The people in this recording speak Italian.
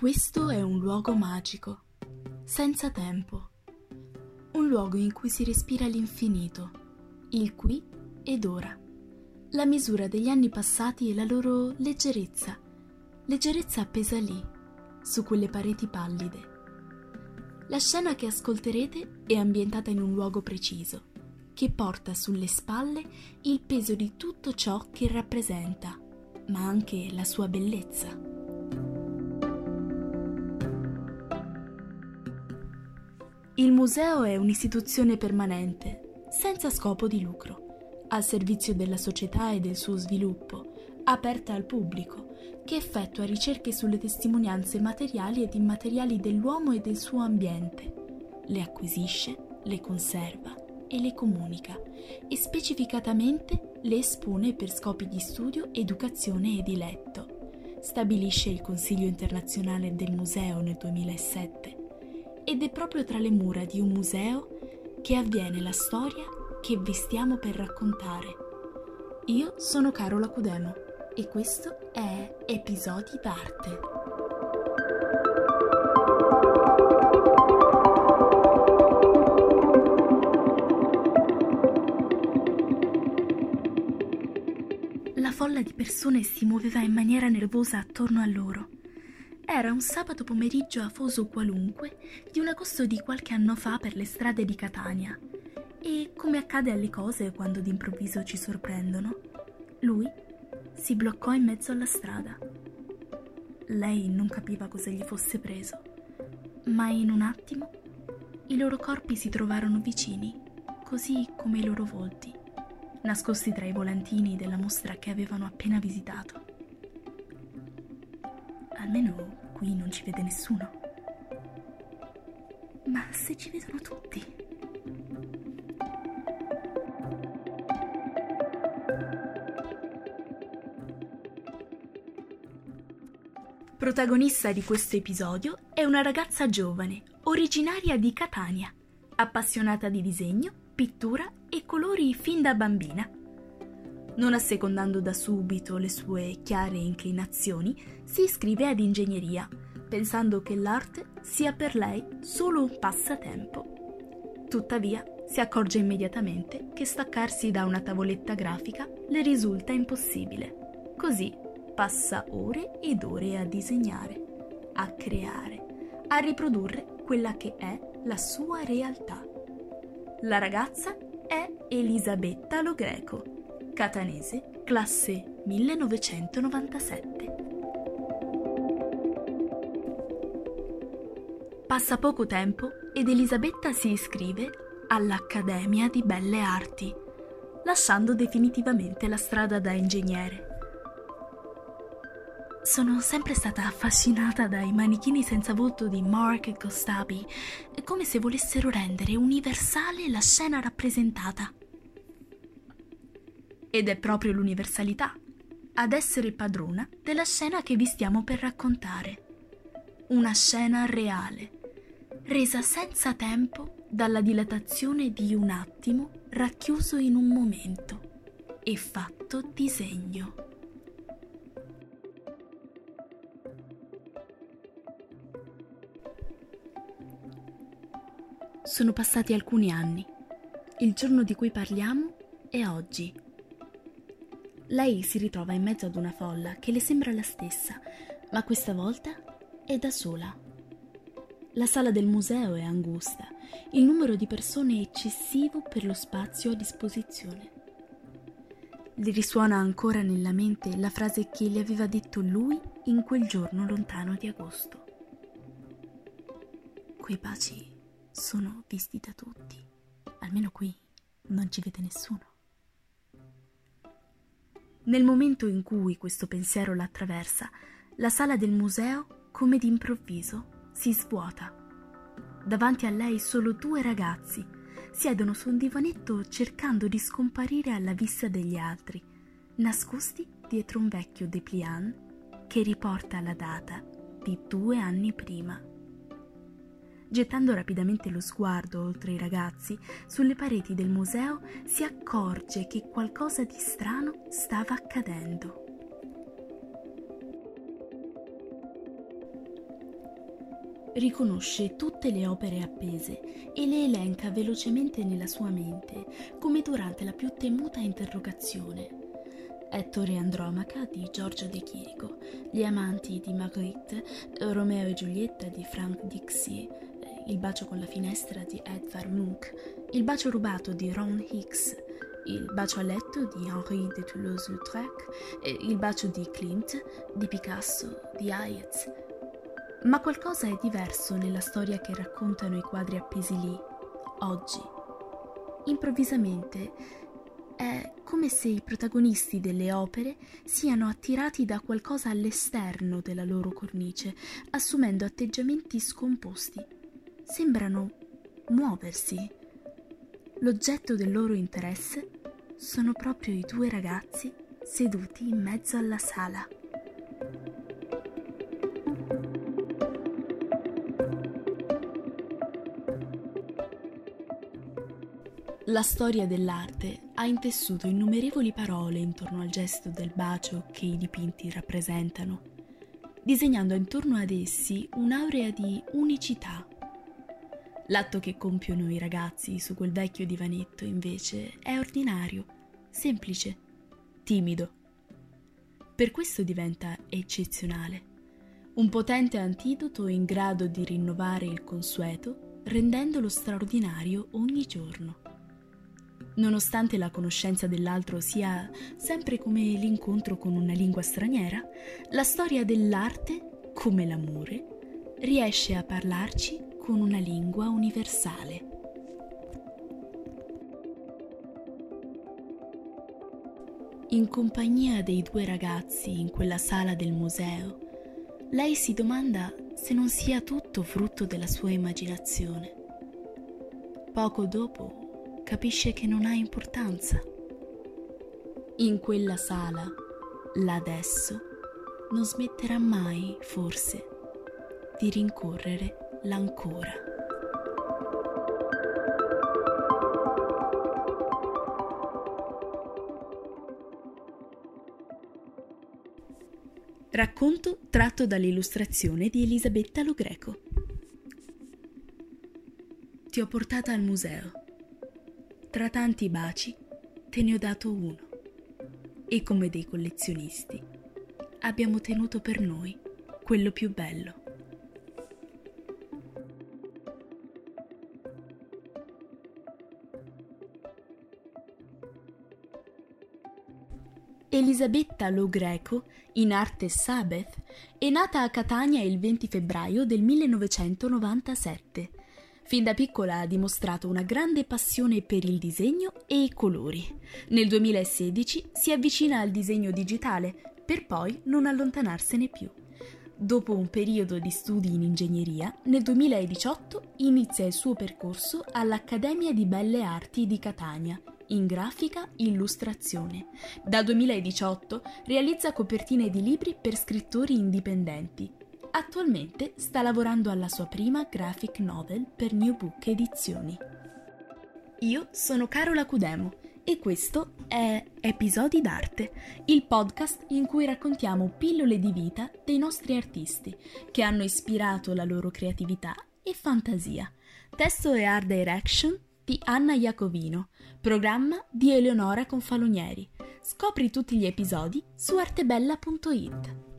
Questo è un luogo magico, senza tempo, un luogo in cui si respira l'infinito, il qui ed ora, la misura degli anni passati e la loro leggerezza, leggerezza appesa lì, su quelle pareti pallide. La scena che ascolterete è ambientata in un luogo preciso, che porta sulle spalle il peso di tutto ciò che rappresenta, ma anche la sua bellezza. Il museo è un'istituzione permanente, senza scopo di lucro, al servizio della società e del suo sviluppo, aperta al pubblico, che effettua ricerche sulle testimonianze materiali ed immateriali dell'uomo e del suo ambiente, le acquisisce, le conserva e le comunica e specificatamente le espone per scopi di studio, educazione e diletto. Stabilisce il Consiglio internazionale del museo nel 2007 ed è proprio tra le mura di un museo che avviene la storia che vi stiamo per raccontare. Io sono Carola Cudemo e questo è Episodi d'arte. La folla di persone si muoveva in maniera nervosa attorno a loro era un sabato pomeriggio afoso qualunque di un agosto di qualche anno fa per le strade di Catania. E come accade alle cose quando d'improvviso ci sorprendono, lui si bloccò in mezzo alla strada. Lei non capiva cosa gli fosse preso, ma in un attimo i loro corpi si trovarono vicini, così come i loro volti, nascosti tra i volantini della mostra che avevano appena visitato. Almeno qui non ci vede nessuno. Ma se ci vedono tutti? Protagonista di questo episodio è una ragazza giovane, originaria di Catania, appassionata di disegno, pittura e colori fin da bambina non assecondando da subito le sue chiare inclinazioni, si iscrive ad ingegneria, pensando che l'arte sia per lei solo un passatempo. Tuttavia, si accorge immediatamente che staccarsi da una tavoletta grafica le risulta impossibile. Così passa ore ed ore a disegnare, a creare, a riprodurre quella che è la sua realtà. La ragazza è Elisabetta Lo Greco catanese, classe 1997. Passa poco tempo ed Elisabetta si iscrive all'Accademia di Belle Arti, lasciando definitivamente la strada da ingegnere. Sono sempre stata affascinata dai manichini senza volto di Mark Gostabi, come se volessero rendere universale la scena rappresentata. Ed è proprio l'universalità ad essere padrona della scena che vi stiamo per raccontare. Una scena reale, resa senza tempo dalla dilatazione di un attimo racchiuso in un momento e fatto disegno. Sono passati alcuni anni. Il giorno di cui parliamo è oggi, lei si ritrova in mezzo ad una folla che le sembra la stessa, ma questa volta è da sola. La sala del museo è angusta, il numero di persone è eccessivo per lo spazio a disposizione. Le risuona ancora nella mente la frase che le aveva detto lui in quel giorno lontano di agosto. Quei baci sono visti da tutti, almeno qui non ci vede nessuno. Nel momento in cui questo pensiero la attraversa, la sala del museo, come d'improvviso, si svuota. Davanti a lei solo due ragazzi siedono su un divanetto cercando di scomparire alla vista degli altri, nascosti dietro un vecchio dépliant che riporta la data di due anni prima. Gettando rapidamente lo sguardo oltre i ragazzi, sulle pareti del museo si accorge che qualcosa di strano stava accadendo. riconosce tutte le opere appese e le elenca velocemente nella sua mente, come durante la più temuta interrogazione. Ettore Andromaca di Giorgio De Chirico, Gli amanti di Marguerite, Romeo e Giulietta di Frank Dixie, Il bacio con la finestra di Edvard Munch, Il bacio rubato di Ron Hicks, Il bacio a letto di Henri de Toulouse-Lautrec, Il bacio di Klimt, di Picasso, di Hayez. Ma qualcosa è diverso nella storia che raccontano i quadri appesi lì, oggi. Improvvisamente è come se i protagonisti delle opere siano attirati da qualcosa all'esterno della loro cornice, assumendo atteggiamenti scomposti. Sembrano muoversi. L'oggetto del loro interesse sono proprio i due ragazzi seduti in mezzo alla sala. La storia dell'arte ha intessuto innumerevoli parole intorno al gesto del bacio che i dipinti rappresentano, disegnando intorno ad essi un'aurea di unicità. L'atto che compiono i ragazzi su quel vecchio divanetto, invece, è ordinario, semplice, timido. Per questo diventa eccezionale, un potente antidoto in grado di rinnovare il consueto, rendendolo straordinario ogni giorno nonostante la conoscenza dell'altro sia sempre come l'incontro con una lingua straniera, la storia dell'arte, come l'amore, riesce a parlarci con una lingua universale. In compagnia dei due ragazzi in quella sala del museo, lei si domanda se non sia tutto frutto della sua immaginazione. Poco dopo capisce che non ha importanza. In quella sala, l'adesso, non smetterà mai, forse, di rincorrere l'ancora. Racconto tratto dall'illustrazione di Elisabetta Lo Greco. Ti ho portata al museo tra tanti baci te ne ho dato uno e come dei collezionisti abbiamo tenuto per noi quello più bello. Elisabetta Lo Greco, in arte Sabeth, è nata a Catania il 20 febbraio del 1997 Fin da piccola ha dimostrato una grande passione per il disegno e i colori. Nel 2016 si avvicina al disegno digitale, per poi non allontanarsene più. Dopo un periodo di studi in ingegneria, nel 2018 inizia il suo percorso all'Accademia di Belle Arti di Catania, in grafica illustrazione. Dal 2018 realizza copertine di libri per scrittori indipendenti, Attualmente sta lavorando alla sua prima graphic novel per New Book Edizioni. Io sono Carola Cudemo e questo è Episodi d'arte, il podcast in cui raccontiamo pillole di vita dei nostri artisti che hanno ispirato la loro creatività e fantasia. Testo e art direction di Anna Iacovino, programma di Eleonora Confalonieri. Scopri tutti gli episodi su artebella.it.